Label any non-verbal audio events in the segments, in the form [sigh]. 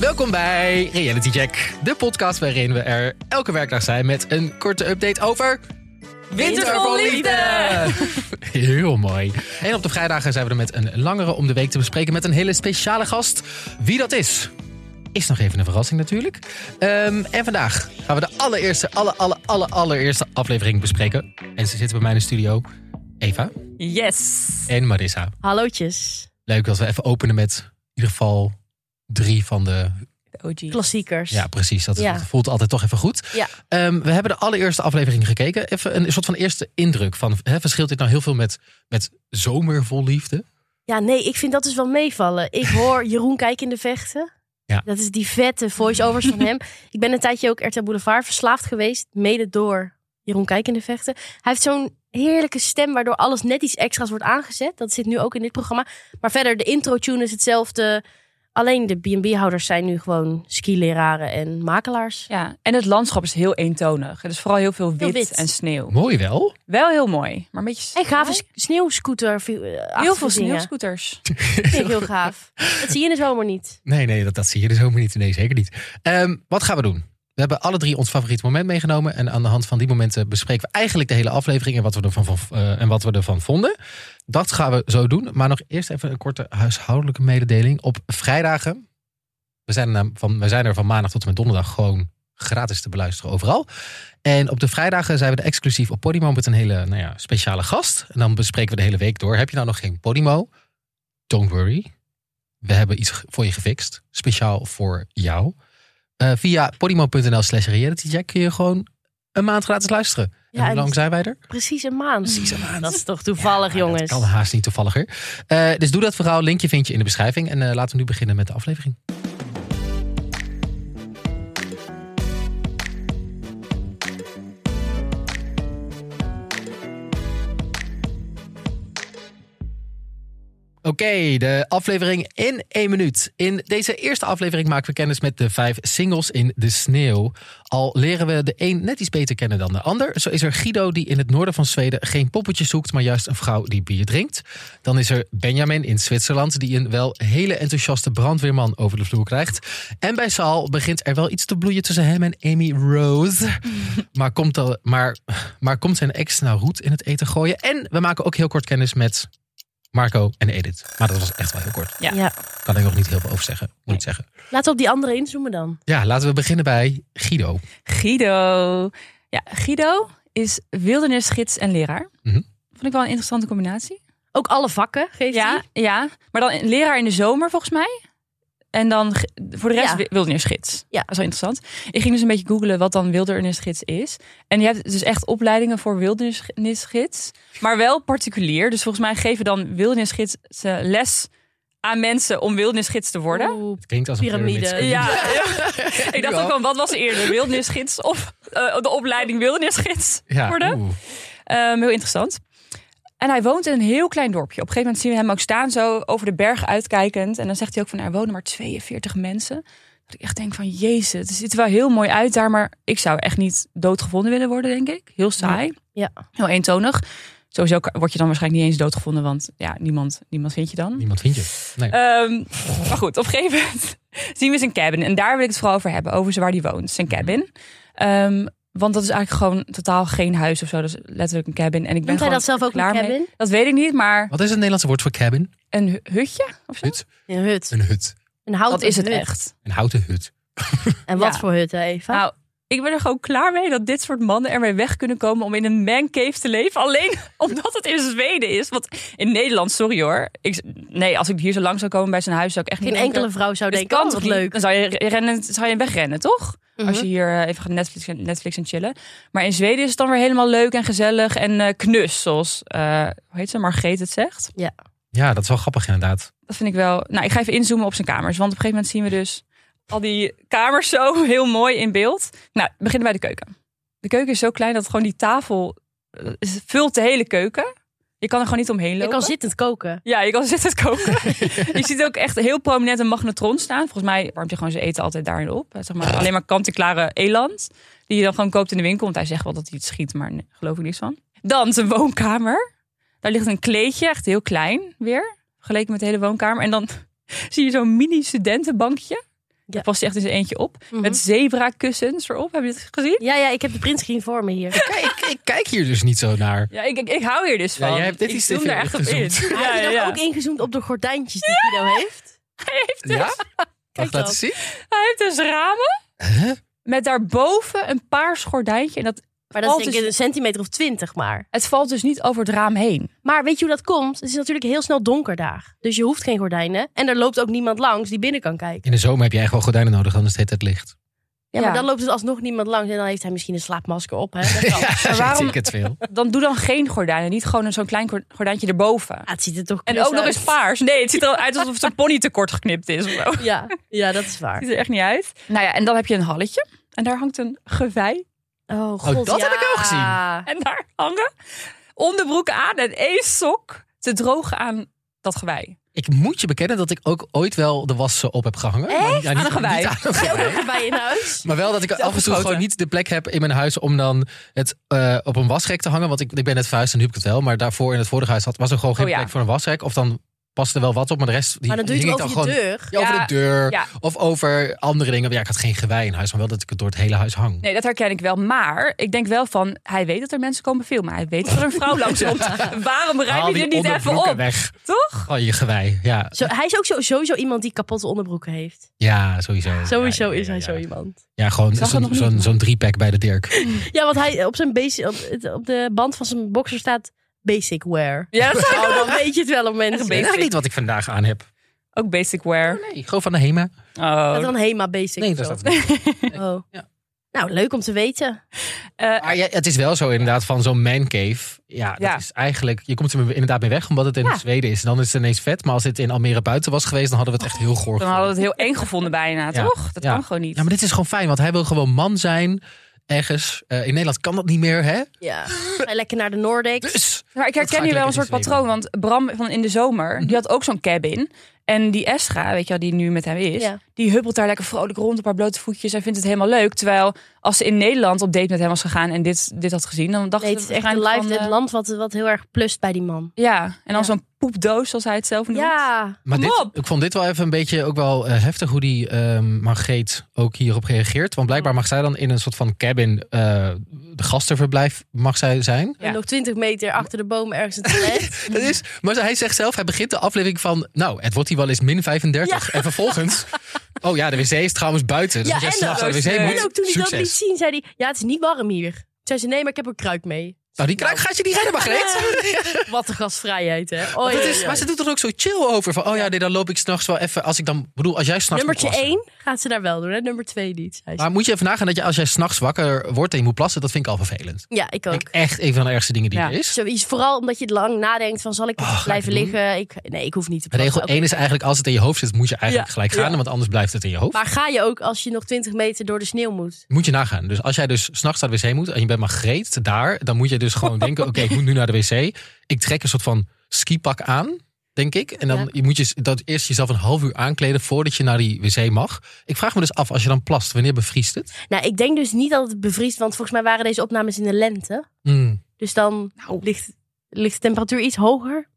Welkom bij Reality Check, de podcast waarin we er elke werkdag zijn met een korte update over. Winter vol liefde! [laughs] Heel mooi. En op de vrijdagen zijn we er met een langere om de week te bespreken met een hele speciale gast. Wie dat is, is nog even een verrassing natuurlijk. Ehm, en vandaag gaan we de allereerste, alle, alle, alle, allereerste aflevering bespreken. En ze zitten bij mij in de studio. Eva Yes. en Marissa. Hallootjes. Leuk dat we even openen met in ieder geval drie van de OG. Klassiekers. Ja, precies. Dat Ja. voelt altijd toch even goed. Ja. Ehm, we hebben de allereerste aflevering gekeken. Even een soort van eerste indruk van... Hè, verschilt dit nou heel veel met, met zomer vol liefde? Ja, nee, ik vind dat dus wel meevallen. Ik hoor Jeroen kijken in de vechten. Dat is die vette voice-overs van hem. Ik ben een tijdje ook RTL Boulevard verslaafd geweest. Mede door Jeroen kijken in de vechten. Hij heeft zo'n heerlijke stem waardoor alles net iets extra's wordt aangezet. Dat zit nu ook in dit programma. Maar verder, de intro-tune is hetzelfde. Alleen de B&B-houders zijn nu gewoon skileraren en makelaars. Ja, en het landschap is heel eentonig. Er is vooral heel veel wit, Heel wit. en sneeuw. Mooi wel. Wel heel mooi, maar een beetje En gave sneeuwscooter. eh, Heel veel dingen. sneeuwscooters. [laughs] Vind ik heel gaaf. Dat zie je in de zomer niet. Nee, nee, dat, dat zie je dus helemaal niet. Nee, zeker niet. Ehm, wat gaan we doen? We hebben alle drie ons favoriete moment meegenomen. En aan de hand van die momenten bespreken we eigenlijk de hele aflevering en wat we ervan, van, eh, en wat we ervan vonden. Dat gaan we zo doen. Maar nog eerst even een korte huishoudelijke mededeling. Op vrijdagen, we zijn, er, van, we zijn er van maandag tot en met donderdag gewoon gratis te beluisteren overal. En op de vrijdagen zijn we er exclusief op Podimo met een hele nou ja, speciale gast. En dan bespreken we de hele week door. Heb je nou nog geen Podimo? Don't worry. We hebben iets voor je gefixt. Speciaal voor jou. Eh, via podimo.nl slash realitycheck kun je gewoon een maand gratis luisteren. en Ja, hoe en- lang zijn wij er? Precies een maand. Precies een maand. Dat is toch toevallig, Ja, jongens. Dat kan haast niet toevalliger. Eh, dus doe dat vooral. Linkje vind je in de beschrijving. En eh, laten we nu beginnen met de aflevering. Oké, de aflevering in één minuut. In deze eerste aflevering maken we kennis met de vijf singles in de sneeuw. Al leren we de een net iets beter kennen dan de ander. Zo is er Guido die in het noorden van Zweden geen poppetjes zoekt, maar juist een vrouw die bier drinkt. Dan is er Benjamin in Zwitserland die een wel hele enthousiaste brandweerman over de vloer krijgt. En bij Saal begint er wel iets te bloeien tussen hem en Amy Rose. [laughs] maar, komt al, maar, maar komt zijn ex nou roet in het eten gooien? En we maken ook heel kort kennis met Marco en Edith. Maar dat was echt wel heel kort. Ja. Ja. Kan ik nog niet heel veel over zeggen. Moet ik zeggen. Laten we op die andere inzoomen dan. Ja, laten we beginnen bij Guido. Guido. Ja, Guido is wildernisgids en leraar. Mhm. Vond ik wel een interessante combinatie. Ook alle vakken geeft Ja, hij. ja, maar dan leraar in de zomer volgens mij. En dan voor de rest Ja. wi- wildernisgids. Ja. Dat is wel interessant. Ik ging dus een beetje googlen wat dan wildernisgids is. En je hebt dus echt opleidingen voor wildernisgids. Maar wel particulier. Dus volgens mij geven dan wildernisgids les aan mensen om wildernisgids te worden. Oeh, Het klinkt als een Piramide. piramide. Ja, ja. [laughs] [laughs] ik dacht ook van wat was eerder, wildernisgids of eh, de opleiding wildernisgids Ja, worden? Ehm, heel interessant. En hij woont in een heel klein dorpje. Op een gegeven moment zien we hem ook staan, zo over de berg uitkijkend. En dan zegt hij ook van, er wonen maar 42 mensen. Dat ik echt denk van, jezus, het ziet er wel heel mooi uit daar. Maar ik zou echt niet doodgevonden willen worden, denk ik. Heel saai, Ja. heel eentonig. Sowieso word je dan waarschijnlijk niet eens doodgevonden, want ja, niemand, niemand vind je dan. Niemand vindt je. Nee. Ehm, maar goed, op een gegeven moment [laughs] zien we zijn cabin. En daar wil ik het vooral over hebben, over waar hij woont. Zijn cabin. Ehm, want dat is eigenlijk gewoon totaal geen huis of zo. Dat is letterlijk een cabin. En ik ben Noemt hij gewoon dat zelf ook een klaar mee. cabin? Dat weet ik niet, maar Wat is het Nederlandse woord voor cabin? een hu- hutje of zo? Hut. Een hut. Een hut. Een houten Dat is het hut. echt. Een houten hut. En wat Ja. voor hut, hè, Eva? Nou, ik ben er gewoon klaar mee dat dit soort mannen ermee weg kunnen komen om in een mancave te leven. Alleen [laughs] omdat het in Zweden is. Want in Nederland, sorry hoor. Ik, nee, als ik hier zo lang zou komen bij zijn huis, zou ik echt Geen niet denken, enkele vrouw zou dit denken, kan oh, wat leuk. Dan zou je, rennen, zou je wegrennen, toch? Als Mhm. je hier eh, even gaat Netflix, Netflix en chillen. Maar in Zweden is het dan weer helemaal leuk en gezellig en eh, knus. Zoals, eh, hoe heet ze, Margreet het zegt. Ja, dat is wel grappig inderdaad. Dat vind ik wel. Nou, ik ga even inzoomen op zijn kamers. Want op een gegeven moment zien we dus al die kamers zo [laughs] heel mooi in beeld. Nou, we beginnen bij de keuken. De keuken is zo klein dat gewoon die tafel eh, vult de hele keuken. Je kan er gewoon niet omheen Je lopen. kan zittend koken. Ja, je kan [laughs] zitten koken. [laughs] je ziet ook echt heel prominent een magnetron staan. Volgens mij warmt hij gewoon zijn eten altijd daarin op. Zeg maar, alleen maar kant-en-klare eland. Die je dan gewoon koopt in de winkel. Want hij zegt wel dat hij het schiet, maar nee, geloof ik niks van. Dan zijn woonkamer. Daar ligt een kleedje, echt heel klein weer. Vergeleken met de hele woonkamer. En dan zie je zo'n mini Daar past hij echt in zijn eentje op. Mhm. Met zebra kussens erop. Heb je het gezien? Ja, ja, ik heb de printscreen voor me hier. Kijk, ik kijk hier dus niet zo naar. Ja, ik, ik, ik hou hier dus Ja, van. jij hebt dit ik iets te zoom veel daar echt op in. ingezoomd. Ja, Heb ja, je dan ja. ook ingezoomd op de gordijntjes die Guido heeft? Hij heeft dus, Ja? Mag Kijk ik laten zien? hij heeft dus ramen. Huh? Met daarboven een paars gordijntje. En dat, Maar dat is Valt denk ik dus- een centimeter of twintig maar. het valt dus niet over het raam heen. Maar weet je hoe dat komt? Het is natuurlijk heel snel donker daar. Dus je hoeft geen gordijnen. En er loopt ook niemand langs die binnen kan kijken. In de zomer heb je echt wel gordijnen nodig, dan is het het licht. Ja, maar Ja. dan loopt dus alsnog niemand langs. En dan heeft hij misschien een slaapmasker op. Hè? Dat [laughs] kan. Ja, [laughs] waarom- ik het veel. Dan doe dan geen gordijnen. Niet gewoon zo'n klein gor- gordijntje erboven. Ah, het ziet er toch En ook nog eens paars. Nee, het ziet er uit alsof zijn pony te kort geknipt is. Ja, ja, dat is waar. Ziet er echt niet uit. Nou ja, en dan heb je een halletje. En daar hangt een gewei. Oh, god, dat heb ik ook gezien. ja. En daar hangen onderbroeken aan en één sok te drogen aan dat gewei. Ik moet je bekennen dat ik ook ooit wel de was op heb gehangen. Maar niet- ja, niet- gewei? aan [laughs] gewei. erbij in huis? Maar wel dat ik af en toe gewoon niet de plek heb in mijn huis om dan het eh, op een wasrek te hangen. Want ik, ik ben net verhuisd en nu heb ik het wel. Maar daarvoor in het vorige huis had, was er gewoon geen Oh ja. plek voor een wasrek. Of dan paste er wel wat op, maar de rest die Maar dan doe je hing het ik over je gewoon deur. Ja, over Ja, de deur. ja. Of over andere dingen. Ja, ik had geen gewei in huis, maar wel dat ik het door het hele huis hang. Nee, dat herken ik wel. Maar ik denk wel van, hij weet dat er mensen komen filmen. Hij weet dat er een vrouw [laughs] langs komt. Waarom je die er niet even op? weg. Toch? Oh, je gewei. Ja, Zo, hij is ook zo, sowieso iemand die kapotte onderbroeken heeft. ja sowieso. Sowieso Ja, ja, is hij ja, zo iemand. Ja, gewoon zo'n zo'n zo'n driepack bij de Dirk. Ja, want hij op, zijn basic, op, op de band van zijn boxer staat basic wear. Ja, dat is [laughs] Oh, dan weet je het wel op mensen. Ik weet niet wat ik vandaag aan heb. ook basic wear. Nee, gewoon van de HEMA. Oh. Dat dan Hema basic. Nee, dat staat er niet. [laughs] Oh. Ja. Nou, leuk om te weten. Eh, Maar ja, het is wel zo inderdaad van zo'n mancave. Ja, dat Ja. is eigenlijk... Je komt er inderdaad mee weg omdat het in Ja. Zweden is. Dan is het ineens vet. Maar als het in Almere buiten was geweest, dan hadden we het echt heel goor dan hadden we het heel eng gevonden bijna, Ja. toch? Dat Ja. kan gewoon niet. Ja, maar dit is gewoon fijn. Want hij wil gewoon man zijn. Ergens. Eh, in Nederland kan dat niet meer, hè? Ja. Ga lekker naar de Noordex. Dus... Maar ik herken hier wel een soort patroon. Want Bram van in de zomer, Mhm. die had ook zo'n cabin. En die Estra, weet je wel, die nu met hem is, Ja. die huppelt daar lekker vrolijk rond op haar blote voetjes en vindt het helemaal leuk. Terwijl als ze in Nederland op date met hem was gegaan en dit, dit had gezien, dan dacht Nee, het is echt een live, het eh, land wat, wat heel erg plust bij die man. Ja, en dan Ja. zo'n poepdoos, zoals hij het zelf noemt. Ja. Maar dit, ik vond dit wel even een beetje ook wel eh, heftig hoe die ehm Margreet ook hierop reageert. Want blijkbaar mag zij dan in een soort van cabin eh, de gastenverblijf mag zij zijn. Ja. En nog 20 meter achter de boom ergens een toilet. [laughs] Dat is, maar hij zegt zelf, hij begint de aflevering van, nou, het wordt hier wel eens min 35. En vervolgens, oh ja, de wc is trouwens buiten. Dus Ja, als jij en s'nachts naar de wc moet, en ook toen hij dat liet zien, zei hij... Ja, het is niet warm hier. Zei ze, nee, maar ik heb een kruik mee. Nou, die kruik gaat je niet redden, Margreet. [laughs] Wat een gastvrijheid, hè. Oh, ja, is, ja. maar ze doet er ook zo chill over. Van, oh ja, nee, dan loop ik s'nachts wel even, als ik dan, bedoel, als jij s'nachts Nummertje plassen. 1 gaat ze daar wel doen, hè. Nummer 2 niet. Maar moet je even nagaan dat je als jij s'nachts wakker wordt en je moet plassen, dat vind ik al vervelend. Ja, ik ook. Ik echt een van de ergste dingen die Ja. er is. Zoiets, vooral omdat je het lang nadenkt van zal ik Oh, ik blijven liggen? Ik, nee, ik hoef niet te Regel plassen. 1 is eigenlijk, als het in je hoofd zit, moet je eigenlijk gelijk gaan. Want anders blijft het in je hoofd. Maar ga je ook als je nog 20 meter door de sneeuw moet? Moet je nagaan. Dus als jij dus s'nachts naar de wc moet en je bent maar greet daar, dan moet je dus gewoon [laughs] denken: oké, ik moet nu naar de wc. Ik trek een soort van skipak aan, denk ik. En dan Ja. je moet je dat eerst jezelf een half uur aankleden voordat je naar die wc mag. Ik vraag me dus af, als je dan plast, wanneer bevriest het? Nou, ik denk dus niet dat het bevriest, want volgens mij waren deze opnames in de lente. Hmm. Dus dan Nou. ligt, ligt de temperatuur iets hoger,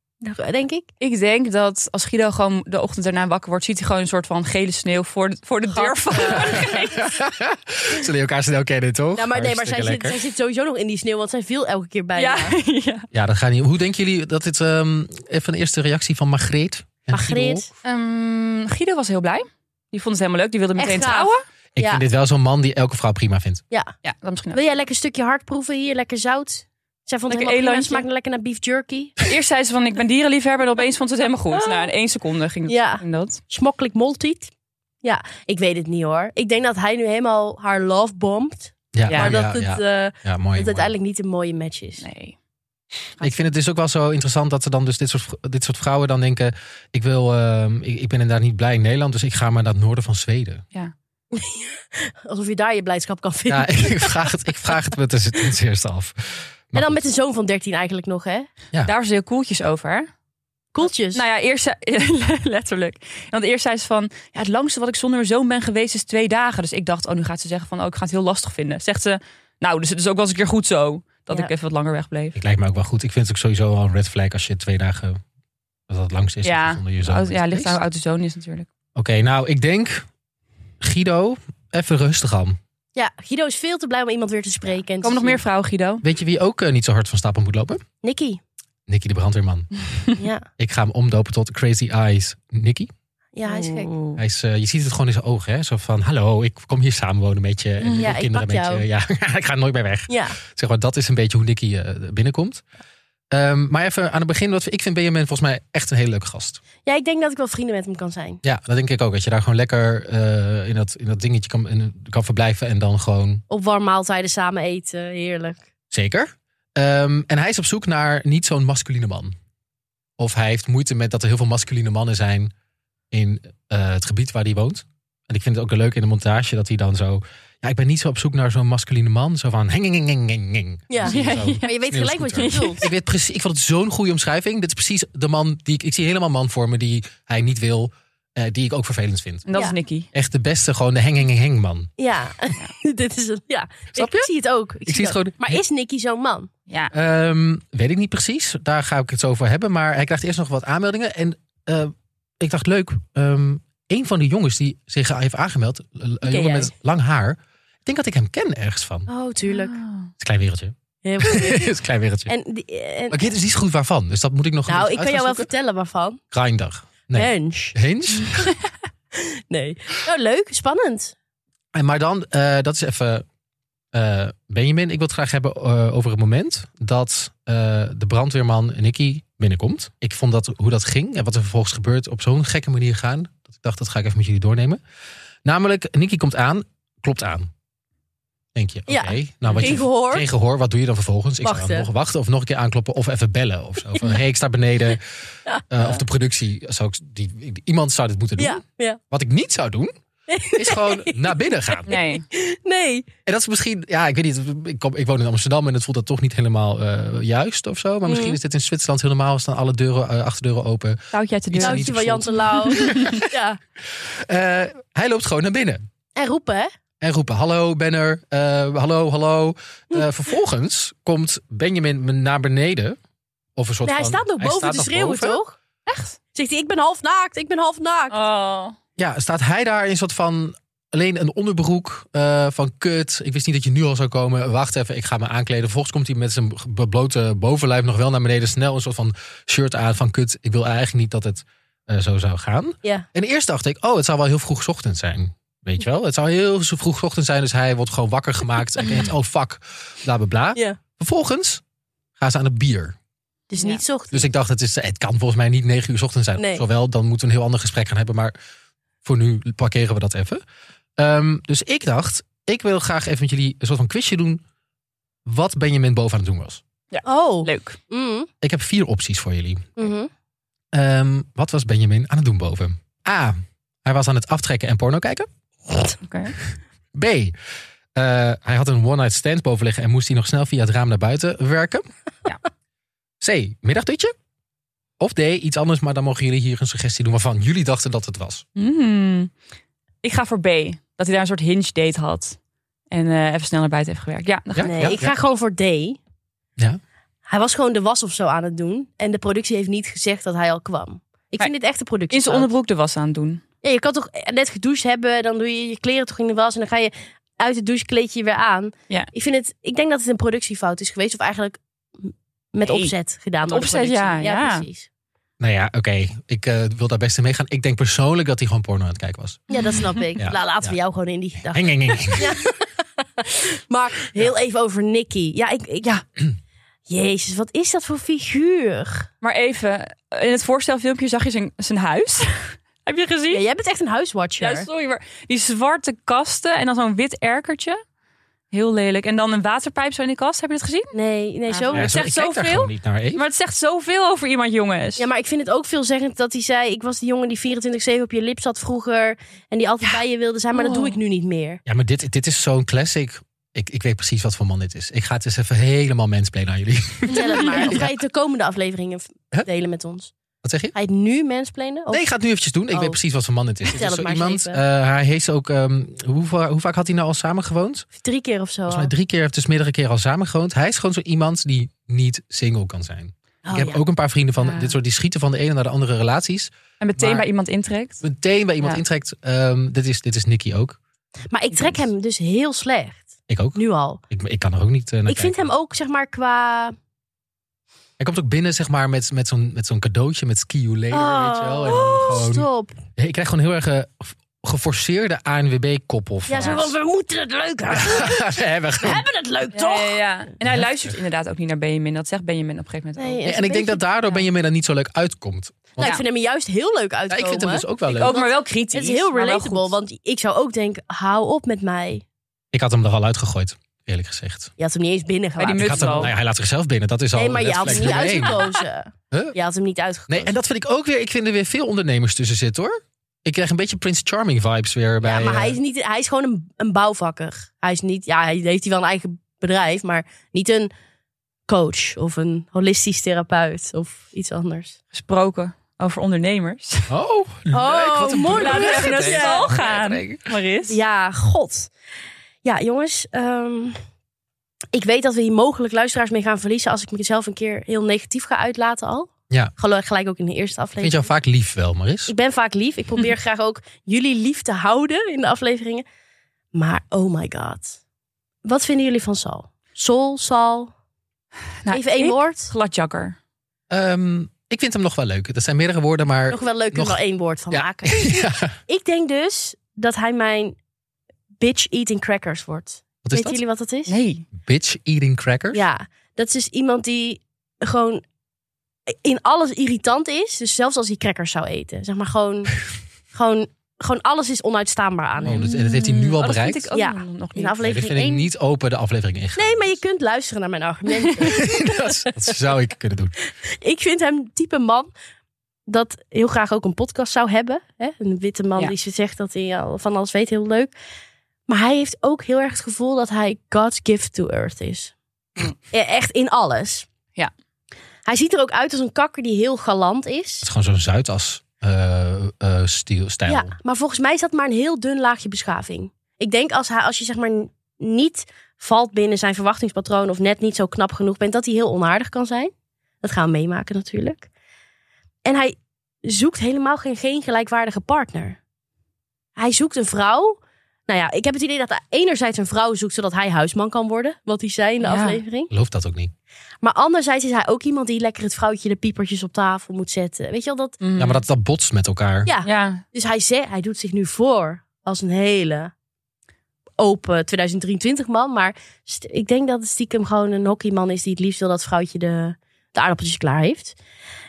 denk ik. Ik denk dat als Guido gewoon de ochtend daarna wakker wordt, ziet hij gewoon een soort van gele sneeuw voor de, voor de deur van. [laughs] Zullen je elkaar snel kennen, toch? Ja, maar nee, maar zij zit, zij zit sowieso nog in die sneeuw, want zij viel elke keer bij. Ja, [laughs] ja. Ja, dat gaat niet. Hoe denken jullie dat dit ehm, even een eerste reactie van Margreet? en Guido Margreet. ook? Ehm, Guido was heel blij. Die vond het helemaal leuk. Die wilde meteen trouwen. Ik Ja. vind dit wel zo'n man die elke vrouw prima vindt. Ja. Ja, dat misschien ook. Wil jij lekker een stukje hart proeven hier? Lekker zout? Zij vond het Lekker helemaal prima. elandje. Smaakt lekker naar beef jerky. [laughs] Eerst zei ze van ik ben dierenliefhebber en opeens vond ze het helemaal goed. Nou, in één seconde ging, het, Ja. ging dat. Smokkelijk moltiet. Ja, ik weet het niet hoor. Ik denk dat hij nu helemaal haar love bombt. Ja, Ja, maar ja, dat het, ja. eh, Ja, mooi. dat het uiteindelijk niet een mooie match is. Nee. Ik vind het dus ook wel zo interessant dat ze dan dus dit soort, dit soort vrouwen dan denken: ik wil, ehm, ik, ik ben inderdaad niet blij in Nederland, dus ik ga maar naar het noorden van Zweden. [laughs] Alsof je daar je blijdschap kan vinden. Ja, [laughs] ik vraag het, ik vraag het me ten ten eerste af. En dan met een zoon van 13 eigenlijk nog, hè? Daar was ze heel koeltjes over. hè? Koeltjes. Nou ja, eerst [laughs] letterlijk. Want eerst zei ze van, ja, het langste wat ik zonder mijn zoon ben geweest is twee dagen. Dus ik dacht, oh, nu gaat ze zeggen van, oh, ik ga het heel lastig vinden. Zegt ze, nou, dus het is ook wel eens een keer goed zo dat Ja. ik even wat langer wegbleef. Ik lijkt me ook wel goed. Ik vind het ook sowieso wel een red flag als je twee dagen... Dat het langst is. Ja, zonder je zoon Oud- ja, ligt aan hoe oud de zoon is natuurlijk. Oké, nou, ik denk... Guido, even rustig aan. Ja, Guido is veel te blij om iemand weer te spreken. en te Komen nog zien. meer vrouwen, Guido? Weet je wie ook eh, niet zo hard van stapel moet lopen? Nicky. Nicky de brandweerman. [laughs] Ja. Ik ga hem omdopen tot Crazy Eyes Nicky. ja, hij is gek. Oeh. Hij is, eh, je ziet het gewoon in zijn ogen. Hè? Zo van, hallo, ik kom hier samenwonen met je. En ja, ik kinderen pak met jou. je. Ja, [laughs] ik ga nooit meer weg. Ja. Zeg maar, dat is een beetje hoe Nicky eh, binnenkomt. Ehm, maar even aan het begin. Wat, ik vind Benjamin volgens mij echt een hele leuke gast. ja, ik denk dat ik wel vrienden met hem kan zijn. Ja, dat denk ik ook. Dat je daar gewoon lekker eh, in, dat, in dat dingetje kan, in- kan verblijven. En dan gewoon Op warm maaltijden samen eten. Heerlijk. Zeker. Ehm, en hij is op zoek naar niet zo'n masculine man. Of hij heeft moeite met dat er heel veel masculine mannen zijn in eh, het gebied waar hij woont. En ik vind het ook leuk in de montage dat hij dan zo. Ja, ik ben niet zo op zoek naar zo'n masculine man. Zo van. Heng, heng, heng, heng, heng. Ja. Maar je weet gelijk wat je bedoelt. Ik, weet precies, ik vond het zo'n goede omschrijving. Dit is precies de man die ik. Ik zie helemaal man voor me die hij niet wil. eh, die ik ook vervelend vind. En dat Ja. is Nicky. Echt de beste, gewoon de heng, heng, heng, man. Ja, [laughs] dit is een. Ja, Snap ik, je? zie het ook. Ik, zie het ook. gewoon- Maar is Nicky zo'n man? Ja. Ehm, weet ik niet precies. Daar ga ik het zo over hebben. Maar hij krijgt eerst nog wat aanmeldingen. En eh, ik dacht, leuk. ehm een van die jongens die zich heeft aangemeld. Een jongen jij? met lang haar. Ik denk dat ik hem ken ergens van. Het Oh, tuurlijk. Ah. is een klein wereldje. Heel [laughs] goed. Het is een klein wereldje. En, die- en- maar ik weet dus niet goed waarvan. Dus dat moet ik nog nou, een ik kan jou wel vertellen waarvan. Grindr. Nee. Hinge. [laughs] Nee. Nou, leuk. Spannend. En maar dan, eh, dat is even eh, Benjamin. Ik wil het graag hebben eh, over het moment dat eh, de brandweerman Nicky binnenkomt. Ik vond dat hoe dat ging en wat er vervolgens gebeurt op zo'n gekke manier gaan. Dat ik dacht, dat ga ik even met jullie doornemen. Namelijk, Nicky komt aan, klopt aan. Denk je, oké. Ja. nou, wat Geen gehoor. Geen gehoor, wat doe je dan vervolgens? Ik zou nog wachten of nog een keer aankloppen of even bellen of zo. [laughs] Van, hey, ik sta beneden. Eh, of de productie, zou ik, die, iemand zou dit moeten doen. Ja, ja. Wat ik niet zou doen, is gewoon naar binnen gaan. [laughs] Nee. Nee. En dat is misschien, ja, ik weet niet. Ik, kom, ik woon in Amsterdam en het voelt dat toch niet helemaal eh, juist of zo. Maar misschien Mhm. is dit in Zwitserland helemaal, staan alle deuren, eh, achterdeuren open. Touwtje uit de deur. van Jan. Terlouw. [laughs] ja. Hij loopt gewoon naar binnen. En roepen, hè? En roepen, hallo, ben er. Eh, hallo, hallo. Eh, vervolgens komt Benjamin naar beneden. Of een soort Nee, hij van, staat nog boven staat te nog schreeuwen, boven. toch? Echt? Zegt hij, ik ben half naakt, ik ben half naakt. Oh. Ja, staat hij daar in een soort van... Alleen een onderbroek eh, van kut. Ik wist niet dat je nu al zou komen. Wacht even, ik ga me aankleden. Vervolgens komt hij met zijn beblote bovenlijf nog wel naar beneden. Snel een soort van shirt aan van kut. Ik wil eigenlijk niet dat het eh, zo zou gaan. Ja. En eerst dacht ik, oh, het zou wel heel vroeg 's ochtend zijn. Weet je wel? Het zou heel zo vroeg 's ochtend zijn. Dus hij wordt gewoon wakker gemaakt. En denkt, [laughs] oh fuck, bla bla bla. Ja. Vervolgens gaan ze aan het bier. Dus Ja. niet zocht. Dus ik dacht, het, is, het kan volgens mij niet 9 uur 's ochtends zijn. Nee. Zowel, dan moeten we een heel ander gesprek gaan hebben. Maar voor nu parkeren we dat even. Ehm, dus ik dacht, ik wil graag even met jullie een soort van quizje doen. Wat Benjamin boven aan het doen was. Oh. Leuk. Mm. Ik heb vier opties voor jullie. Mhm. Ehm, wat was Benjamin aan het doen boven? A. Hij was aan het aftrekken en porno kijken. Oké. B. eh, hij had een one-night stand boven liggen en moest hij nog snel via het raam naar buiten werken. Ja. C. Middagdutje. Of D. Iets anders, maar dan mogen jullie hier een suggestie doen waarvan jullie dachten dat het was. Mm. Ik ga voor B. Dat hij daar een soort hinge date had. En eh, even snel naar buiten heeft gewerkt. Ja, dan ga Ja? ik- Nee, ik ga gewoon voor D. Ja. Hij was gewoon de was of zo aan het doen. En de productie heeft niet gezegd dat hij al kwam. Ik vind dit echt de productie. in zijn onderbroek de was aan het doen. Ja, je kan toch net gedoucht hebben, dan doe je je kleren toch in de was en dan ga je uit de douche kleed je je weer aan. Ja. Ik vind het, ik denk dat het een productiefout is geweest of eigenlijk met Nee. opzet gedaan. Met opzet, productie. ja, ja. precies. Nou ja, oké. Ik eh, wil daar best in meegaan. Ik denk persoonlijk dat hij gewoon porno aan het kijken was. Ja, dat snap ik. [laughs] Ja, La- laten ja. we jou gewoon in die gedachte. Heng, heng, heng. [laughs] Maar heel even over Nicky. Ja, ik, ik- ja. [clears throat] Jezus, wat is dat voor figuur? Maar even, in het voorstelfilmpje zag je zijn, zijn huis. Heb je gezien? Ja, jij bent echt een huiswatcher. Ja, sorry, maar die zwarte kasten en dan zo'n wit erkertje. Heel lelijk. En dan een waterpijp zo in de kast. Heb je het gezien? Nee, nee, Ja, zo. ja, Ja, zegt zoveel. Maar het zegt zoveel over iemand, jongens. Ja, maar ik vind het ook veelzeggend dat hij zei... ik was die jongen die 24-7 op je lip zat vroeger... en die altijd bij je wilde zijn, maar dat Oh. doe ik nu niet meer. Ja, maar dit, dit is zo'n classic Ik, ik weet precies wat voor man dit is. Ik ga het eens even helemaal mensplenen aan jullie. Vertel het [laughs] maar. Of ga je het de komende afleveringen delen met ons? Wat zeg je? Het nu mensplenen? Of- Nee, ik ga het nu eventjes doen. Ik Oh. weet precies wat voor man het is. [laughs] Het is zo maar iemand. eh, hij heeft ook. ehm, hoe, hoe vaak had hij nou al samen gewoond? Drie keer of zo. Volgens mij drie keer, heeft dus meerdere keren al samen gewoond. Hij is gewoon zo iemand die niet single kan zijn. Oh, ik heb ja. ook een paar vrienden van Ja. dit soort die schieten van de ene naar de andere relaties. En meteen Maar- bij iemand intrekt. Meteen bij iemand Ja. intrekt. Ehm, dit, is, dit is Nicky ook. Maar ik trek hem dus heel slecht. Ik ook. Nu al. Ik, ik kan er ook niet eh, naar Ik vind hem ook, zeg maar, qua... Hij komt ook binnen zeg maar, met, met zo'n met zo'n cadeautje met ski you later, Oh, weet je wel. En dan gewoon, stop. ik krijg gewoon heel erg eh, geforceerde ANWB-koppel. Ja, zo van, we moeten het leuk hebben. [laughs] we hebben We gewoon hebben het leuk, Ja, toch? ja, ja. En hij luistert inderdaad ook niet naar Benjamin. Dat zegt Benjamin op een gegeven moment Nee, ook. is Ja, een en ik denk dat daardoor ja. Benjamin er niet zo leuk uitkomt. Nou, ik vind hem juist heel leuk Ja, uitkomen. ik vind hem dus ook wel leuk. Ook maar wel kritisch. Het is heel relatable, want ik zou ook denken, hou op met mij. Ik had hem er al uitgegooid, eerlijk gezegd. Je had hem niet eens binnen gelaten. Ik muts had hem, nou ja, hij laat zichzelf binnen, dat is al Nee, maar je had hem niet uitgekozen. [laughs] Huh? Je had hem niet uitgekozen. Nee, en dat vind ik ook weer, ik vind er weer veel ondernemers tussen zitten hoor. Ik krijg een beetje Prince Charming vibes weer bij... ja, maar eh, hij is, niet, hij is gewoon een, een bouwvakker. Hij is niet, ja, hij heeft hij wel een eigen bedrijf, maar niet een coach of een holistisch therapeut of iets anders. Gesproken over ondernemers. Oh, leuk. wat een mooi Laten we even naar gaan. Maris. Ja, god. Ja, jongens. ehm, ik weet dat we hier mogelijk luisteraars mee gaan verliezen als ik mezelf een keer heel negatief ga uitlaten al. Ja. Gelijk, gelijk ook in de eerste Ik vind aflevering. jou vaak lief wel, Maris. Ik ben vaak lief. Ik probeer [laughs] graag ook jullie lief te houden in de afleveringen. Maar oh my god. Wat vinden jullie van Sal? Sol, Sal. Nou, Even één ik- woord. Gladjakker. Ehm, ik vind hem nog wel leuk. Dat zijn meerdere woorden, maar... Nog wel leuk, nog- wel één woord van Ja. maken. [laughs] ja. Ik denk dus dat hij mijn bitch eating crackers wordt. Wat is Weten dat? jullie wat dat is? Nee. Bitch eating crackers? Ja, dat is dus iemand die gewoon in alles irritant is. Dus zelfs als hij crackers zou eten. Zeg maar gewoon, [laughs] gewoon, gewoon alles is onuitstaanbaar aan Oh, hem. dat, en dat heeft hij nu al Oh, dat bereikt? vind ik ook Ja. nog In niet. dit aflevering vind ik 1. niet open de aflevering ingaan. Nee, maar je kunt luisteren naar mijn argumenten. [laughs] dat, dat zou ik kunnen doen. ik vind hem type man dat heel graag ook een podcast zou hebben. Hè? Een witte man Ja. die ze zegt dat hij al van alles weet, heel leuk. Maar hij heeft ook heel erg het gevoel dat hij God's gift to earth is. Echt in alles. Ja. Hij ziet er ook uit als een kakker die heel galant is. Het is gewoon zo'n Zuidas eh, eh, stil- stijl. Ja, maar volgens mij is dat maar een heel dun laagje beschaving. Ik denk als, hij, als je zeg maar niet valt binnen zijn verwachtingspatroon of net niet zo knap genoeg bent, dat hij heel onaardig kan zijn. Dat gaan we meemaken natuurlijk. En hij zoekt helemaal geen, geen gelijkwaardige partner. Hij zoekt een vrouw. Nou ja, ik heb het idee dat hij enerzijds een vrouw zoekt zodat hij huisman kan worden. Wat hij zei in de Ja. aflevering. Ik geloof dat ook niet. Maar anderzijds is hij ook iemand die lekker het vrouwtje de piepertjes op tafel moet zetten. Weet je wel dat? Mm. Ja, maar dat, dat botst met elkaar. Ja, Ja, Dus hij, zegt, hij doet zich nu voor als een hele open 2023 man. Maar ik denk dat het stiekem gewoon een hockeyman is die het liefst wil dat vrouwtje de, de aardappeltjes klaar heeft.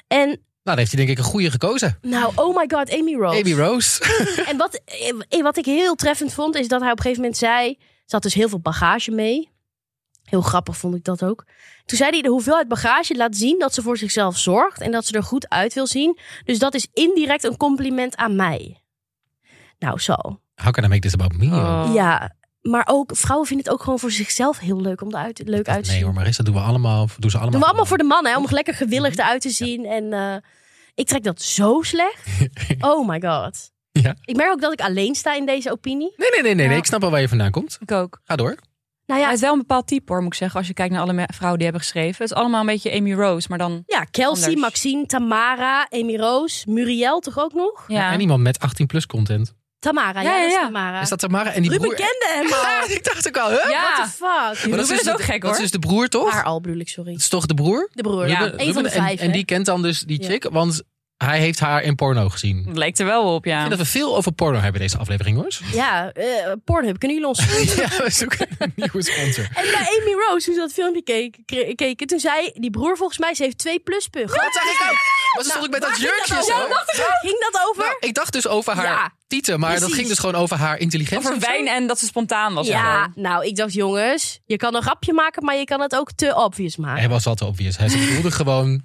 En Nou, heeft hij denk ik een goede gekozen. nou, oh my god, Amy Rose. Amy Rose. [laughs] En wat, eh, wat ik heel treffend vond, is dat hij op een gegeven moment zei... Ze had dus heel veel bagage mee. Heel grappig vond ik dat ook. Toen zei hij de hoeveelheid bagage laat zien dat ze voor zichzelf zorgt... en dat ze er goed uit wil zien. Dus dat is indirect een compliment aan mij. Nou, zo. How can I make this about me? Oh. Ja, maar ook vrouwen vinden het ook gewoon voor zichzelf heel leuk om eruit, leuk uit te Nee zien. hoor, Marissa, doen we allemaal. Doen ze allemaal. Doen we allemaal voor de mannen, hè, om lekker gewillig eruit te zien. En eh, ik trek dat zo slecht. [laughs] Oh my god. Ja. Ik merk ook dat ik alleen sta in deze opinie. Nee, nee, nee, nee, nee. Ik snap al waar je vandaan komt. ik ook. Ga door. Nou ja, is wel een bepaald type hoor, moet ik zeggen. Als je kijkt naar alle vrouwen die hebben geschreven. Het is allemaal een beetje Amy Rose, maar dan... ja Kelsey, Anders. Maxine, Tamara, Amy Roos, Muriel toch ook nog? Ja. En iemand met 18 plus content. Tamara, ja, Ja, ja, dat is. Tamara. Is dat Tamara? En die Ruben broer... kende hem [laughs] al. ik dacht ook al, hè? Ja. What the fuck? Maar dat Ruben is dus ook de- gek, Dat hoor. is dus de broer, toch? Haar al bedoel ik, sorry. Dat is toch de broer? De broer, Ja, ja. Ruben- Een van de Ruben, vijf, en, en die kent dan dus die Ja. chick, want hij heeft haar in porno gezien. Leek er wel op, Ik ja. vind dat we veel over porno hebben deze aflevering, hoor. Ja, eh, Pornhub, kunnen jullie ons [laughs] ja, we zoeken een nieuwe sponsor. En bij Amy Rose, toen ze dat filmpje keek, keken, toen zei die broer volgens mij, ze heeft twee pluspunten. Dat zag ik ook. Maar ze stond ook met dat jurkje Ging zo. dat over? Ging dat over? Nou, ik dacht dus over haar Ja, tieten, maar dat ging dus gewoon over haar intelligentie. Over wijn en dat ze spontaan was. ja, nou, ik dacht, jongens, je kan een grapje maken, maar je kan het ook te obvious maken. Hij was al te obvious. Hij bedoelde gewoon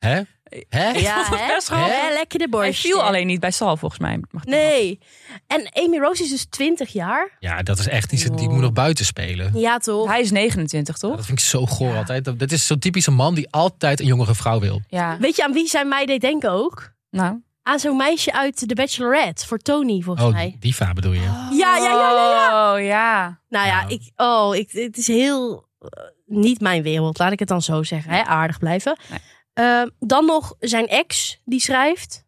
Hè? Hè? Ja, [laughs] vond het hè? best. Hè, lekker de Hij borstje. viel alleen niet bij Sal, volgens mij. Mag ik Nee. En Amy Rose is dus 20 jaar. Ja, dat is echt iets. Die moet nog buiten spelen. Ja, toch? Hij is 29, Ja, toch? dat vind ik zo goor Ja. altijd. Dat- is zo'n typische man die altijd een jongere vrouw wil. Ja. Weet je aan wie zij mij deed denken ook? Nou. Aan zo'n meisje uit The Bachelorette. Voor Tony, volgens Oh, mij. Diva bedoel je? Ja, ja, ja, ja, ja. Oh, ja. Nou ja, Ja. ik, oh, ik, het is heel eh, niet mijn wereld, laat ik het dan zo zeggen. Hè? Aardig blijven. Nee. Eh, dan nog zijn ex, die schrijft.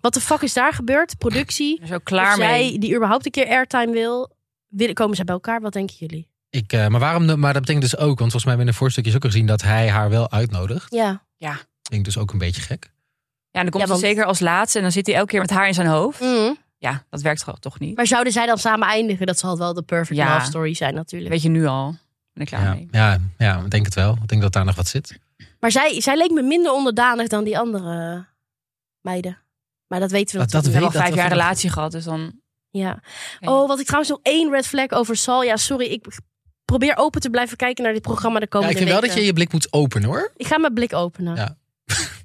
Wat de fuck is daar gebeurd? Productie. Ook klaar zij, mee. die überhaupt een keer airtime wil. Komen zij bij elkaar? Wat denken jullie? Ik, eh, maar waarom? Maar dat betekent dus ook, want volgens mij hebben we in de voorstukjes ook al gezien dat hij haar wel uitnodigt. Ja. Vind ik dus ook een beetje gek. Ja, en dan komt Ja, hij zeker als laatste. En dan zit hij elke keer met haar in zijn hoofd. Mm. Ja, dat werkt gewoon toch niet. Maar zouden zij dan samen eindigen? Dat zal wel de perfect Ja. love story zijn natuurlijk. Weet je nu al. Ben ik klaar Ja, mee. ja, ja, ik denk het wel. Ik denk dat daar nog wat zit. Maar zij, zij leek me minder onderdanig dan die andere meiden. Maar dat weten we Dat- natuurlijk We weet- hebben al vijf dat jaar relatie gehad. Dus dan... Ja. Oh, wat ik trouwens nog één red flag over Sal. Ja, sorry, ik probeer open te blijven kijken naar dit programma de Ja, komende ik vind wel dat je je blik moet openen hoor. Ik ga mijn blik openen. Ja.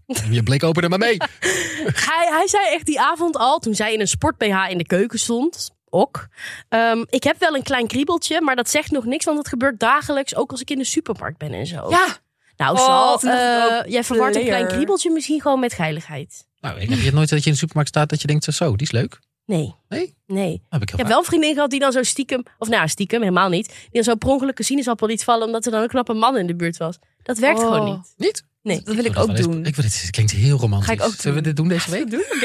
[laughs] Je blik openen maar mee. [laughs] Hij, hij zei echt die avond al, toen zij in een sport-BH in de keuken stond. Ok. Ehm, ik heb wel een klein kriebeltje, maar dat zegt nog niks, want het gebeurt dagelijks, ook als ik in de supermarkt ben en zo. Ja, nou, Oh, Sal, ook, jij verwart een klein kriebeltje misschien gewoon met geiligheid. Nou, ik heb je het nooit dat je in de supermarkt staat dat je denkt zo, die is leuk. Nee. Nee? Nee. Dat heb ik heel Ik heb wel een vriendin gehad die dan zo stiekem, of nou ja, stiekem, helemaal niet, die dan zo per ongeluk een sinaasappel liet vallen omdat er dan een knappe man in de buurt was. Dat werkt Oh. gewoon niet. Niet? Nee. dat wil ik wil ook doen. eens- Ik wil dit, het klinkt heel romantisch. Ga ik ook Zullen we doen. dit doen deze week? doen? [laughs]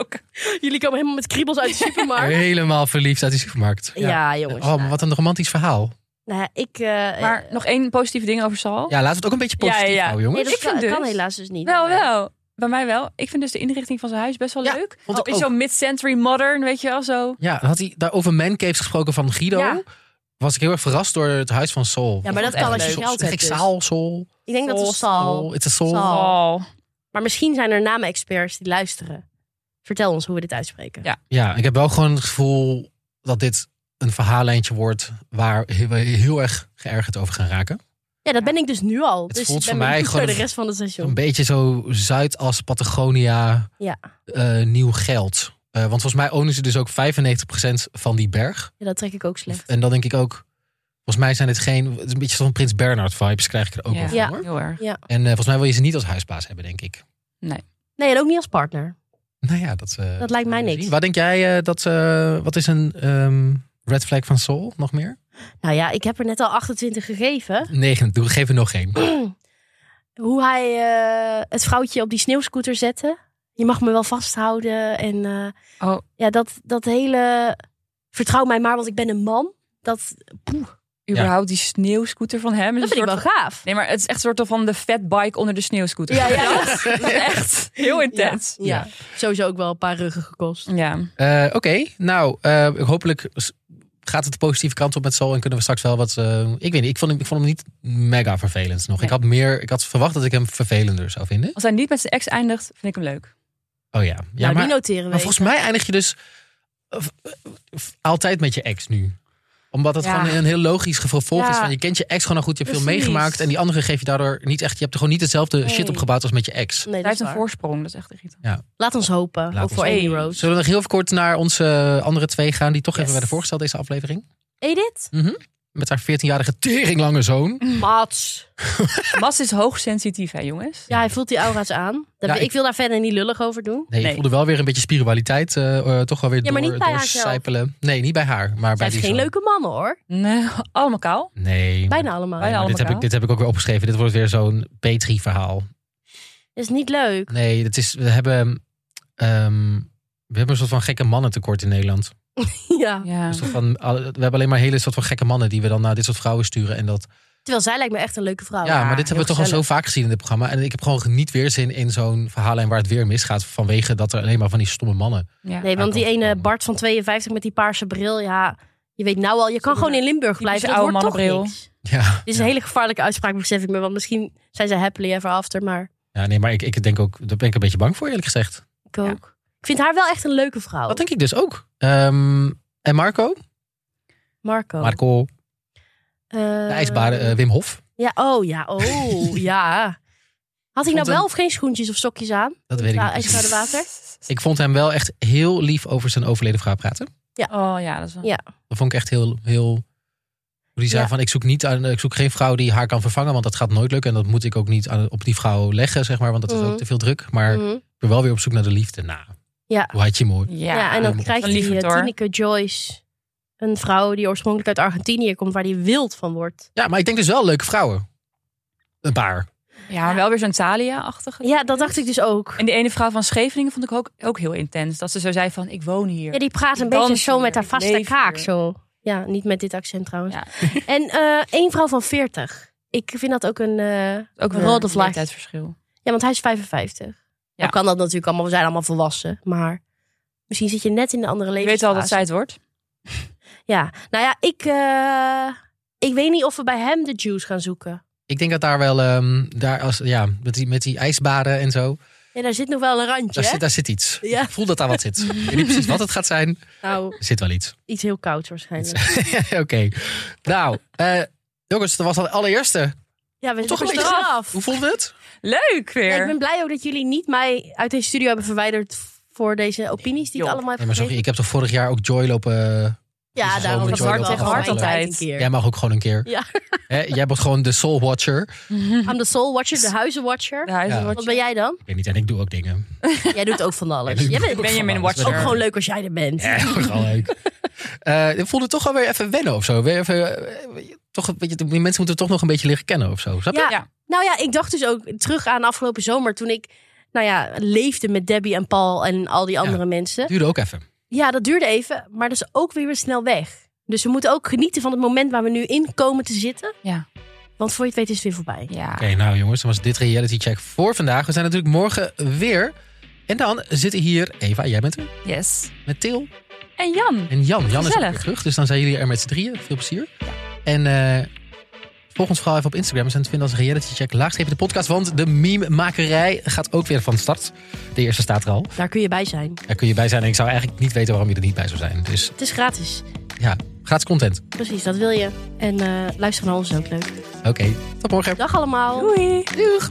Oké. Jullie komen helemaal met kriebels uit de supermarkt. Helemaal verliefd uit die supermarkt. ja. jongens. Oh, maar wat een romantisch verhaal. Nou ja, ik... eh, Maar nog één positieve ding over Sal. Ja, laten we het ook een beetje positief Ja, ja, ja. houden, jongens. nee, dat ik vind kan, kan dus- helaas dus niet. Wel, wel. Bij mij wel. Ik vind dus de inrichting van zijn huis best wel Ja, leuk. vond ik Is ook. zo mid-century modern, weet je wel zo. Ja, had hij daar over mancaves gesproken van Guido. Ja. Was ik heel erg verrast door het huis van Sol. Ja, maar dat kan als je geld hebt. Ik dus. Saal, Sol. Ik denk dat Sol, het Sal. Sol. Oh. Maar misschien zijn er namen-experts die luisteren. Vertel ons hoe we dit uitspreken. Ja. Ja, ik heb wel gewoon het gevoel dat dit een verhaallijntje wordt waar we heel erg geërgerd over gaan raken. Ja, dat ben ik dus nu al. Het dus voelt ik ben voor mij gewoon de een- rest van het Een station. beetje zo Zuidas, Patagonia, Ja. eh, nieuw geld. Eh, want volgens mij ownen ze dus ook 95% van die berg. ja, dat trek ik ook slecht. En dan denk ik ook, volgens mij zijn het geen, het is een beetje zo'n Prins Bernhard vibes krijg ik er ook Ja. van Ja. hoor. Heel erg. Ja. En eh, volgens mij wil je ze niet als huisbaas hebben, denk ik. Nee, en ook niet als partner. Nou ja, dat, eh, Dat lijkt mij niks. Wat denk jij eh, dat, eh, wat is een ehm, red flag van Soul nog meer? Nou ja, ik heb er net al 28 gegeven. Negen, doe, geef er nog één. [clears throat] Hoe hij eh, het vrouwtje op die sneeuwscooter zette. Je mag me wel vasthouden. En eh, Oh. ja, dat, dat hele... Vertrouw mij maar, want ik ben een man. Dat, poeh, Überhaupt die sneeuwscooter van hem. is dat een vind ik soort wel gaaf. Nee, maar het is echt een soort van de fatbike onder de sneeuwscooter. Ja, ja. [laughs] Dat is echt heel intens. Ja, ja. sowieso ook wel een paar ruggen gekost. Ja. Eh, Oké, nou, eh, hopelijk gaat het de positieve kant op met Sol en kunnen we straks wel wat. eh, ik weet niet, ik vond, hem, ik vond hem niet mega vervelend nog. Nee. Ik had meer, ik had verwacht dat ik hem vervelender zou vinden. Als hij niet met zijn ex eindigt, vind ik hem leuk. Oh ja, ja nou, maar, die noteren we. maar volgens mij eindig je dus eh, f- altijd met je ex nu omdat het Ja. gewoon een heel logisch vervolg is van je kent je ex gewoon al goed, je hebt veel meegemaakt en die andere geef je daardoor niet echt. Je hebt er gewoon niet hetzelfde Nee. shit opgebouwd als met je ex. Nee, Hij dat heeft is een voorsprong, dat is echt irritant. Laat ons hopen. Laat ook voor Amy hopen. Rose. Zullen we nog heel kort naar onze andere twee gaan die toch even werden voorgesteld deze aflevering? Edith? Met haar 14-jarige teringlange zoon. Mats. [laughs] Mas is hoogsensitief, hè jongens? Ja, hij voelt die aura's aan. Daar- Ja, ik, ik- wil daar verder niet lullig over doen. Nee, ik Nee. voelde wel weer een beetje spiritualiteit eh, eh, toch wel weer Ja, maar door, niet bij. Nee, niet bij haar, maar Zij bij heeft die geen zoon. leuke mannen hoor. Nee, allemaal kaal. Nee. Bijna allemaal. Bijna dit, heb ik, dit heb ik ook weer opgeschreven. Dit wordt weer zo'n Petri-verhaal. Is niet leuk. Nee, het is, we hebben... ehm, we hebben een soort van gekke mannentekort in Nederland. [laughs] ja. Soort van, we hebben alleen maar hele soort van gekke mannen die we dan naar dit soort vrouwen sturen. En dat, Terwijl zij lijkt me echt een leuke vrouw. ja, maar dit hebben we toch al zo vaak gezien in dit programma. En ik heb gewoon niet weer zin in zo'n verhaallijn waar het weer misgaat. Vanwege dat er alleen maar van die stomme mannen. Ja. Nee, want die ene komen. Bart van 52 met die paarse bril, ja, je weet nou al, je kan gewoon in Limburg blijven. Dat oude wordt toch niks. Ja, Dit is een hele gevaarlijke uitspraak, besef ik me. Want misschien zijn ze happily ever after, maar ja nee, maar ik, ik denk ook, daar ben ik een beetje bang voor eerlijk gezegd. ik ook. Ik vind haar wel echt een leuke vrouw. Dat denk ik dus ook. Ehm, en Marco? Marco. Marco, Eh, de ijsbare eh, Wim Hof. Ja, oh ja, oh [laughs] ja. Had hij nou hem- wel of geen schoentjes of sokjes aan? Dat weet ik Ja, niet. ijskoude water. Ik vond hem wel echt heel lief over zijn overleden vrouw praten. Oh ja, dat is wel... Ja. Dat vond ik echt heel, heel. hoe Die zei Ja. van ik zoek, niet aan, ik zoek geen vrouw die haar kan vervangen, want dat gaat nooit lukken. En dat moet ik ook niet aan, op die vrouw leggen, zeg maar, want dat is Mhm. ook te veel druk. Maar Mhm. ik ben wel weer op zoek naar de liefde. Nou, Ja. hoe had je mooi. Ja, Ja, en dan krijgt lieverd, hij uh. Tineke Joyce. Een vrouw die oorspronkelijk uit Argentinië komt, waar hij wild van wordt. Ja, maar ik denk dus wel leuke vrouwen. Een paar. ja, maar wel weer zo'n Thalia-achtige. Ja, dat dacht ik dus ook. En die ene vrouw van Scheveningen vond ik ook, ook heel intens. Dat ze zo zei van, ik woon hier. Ja, die praat een Ik beetje zo hier, met haar vaste kaak. hier. Zo. Ja, niet met dit accent trouwens. Ja. [laughs] En eh één vrouw van 40. Ik vind dat ook een uh, Ook een rode een vlag. leeftijdsverschil. Ja, want hij is 55. Ja. Dan kan dat natuurlijk allemaal. We zijn allemaal volwassen. Maar misschien zit je net in de andere Je levensfase. weet al dat zij het wordt. Ja, nou ja, ik, eh, ik weet niet of we bij hem de juice gaan zoeken. Ik denk dat daar wel, ehm, daar als, ja, met die, met die ijsbaden en zo, Ja, daar zit nog wel een randje. daar hè? zit, daar zit iets. Ja. Ik voel dat daar wat zit. Ik weet niet precies wat het gaat zijn. Nou, Er zit wel iets. iets heel kouds waarschijnlijk. [laughs] Oké. Nou, eh, jongens, dat was al de allereerste. Ja, we Toch zijn een er beetje af. Hoe voelde het? Leuk weer. Ja, ik ben blij ook dat jullie niet mij uit deze studio hebben verwijderd voor deze opinies die ik allemaal heb Nee, maar sorry, ik heb toch vorig jaar ook Joy lopen. Ja, Zo daarom je wel wel tegen hard mijn altijd. tijd een keer. Jij mag ook gewoon een keer. Ja. Hè, jij bent gewoon de Soul Watcher. [laughs] I'm the soul watcher, de huizenwatcher. De huizen Ja. Wat ben jij dan? Ik weet niet, en ik doe ook dingen. [laughs] Jij doet ook van alles. [laughs] Jij bent Benjamin van alles. Watcher. ook gewoon leuk als jij er bent. Ja, gewoon leuk. Eh, ik voelde het toch wel weer even wennen of zo. Weer even, eh, toch, een beetje, die mensen moeten toch nog een beetje leren kennen of zo. Snap je? Ja, Ja. nou ja, ik dacht dus ook terug aan afgelopen zomer toen ik nou ja, leefde met Debbie en Paul en al die andere mensen. Duurde ook even. Ja, dat duurde even, maar dat is ook weer weer snel weg. Dus we moeten ook genieten van het moment waar we nu in komen te zitten. Ja. Want voor je het weet is het weer voorbij. Ja. Oké, nou jongens, dan was dit reality check voor vandaag. We zijn natuurlijk morgen weer. En dan zitten hier Eva, jij bent er, Yes. met Til En Jan. en Jan. Jan is ook weer terug, dus dan zijn jullie er met z'n drieën. Veel plezier. En eh volg ons vooral even op Instagram. We zijn te vinden als reality check laagstrepen de podcast. Want de meme-makerij gaat ook weer van start. De eerste staat er al. Daar kun je bij zijn. Daar kun je bij zijn. En ik zou eigenlijk niet weten waarom je er niet bij zou zijn. Dus Het is gratis. ja, gratis content. Precies, dat wil je. En eh luisteren naar ons is ook leuk. Oké, tot morgen. Dag allemaal. Doei. Doeg!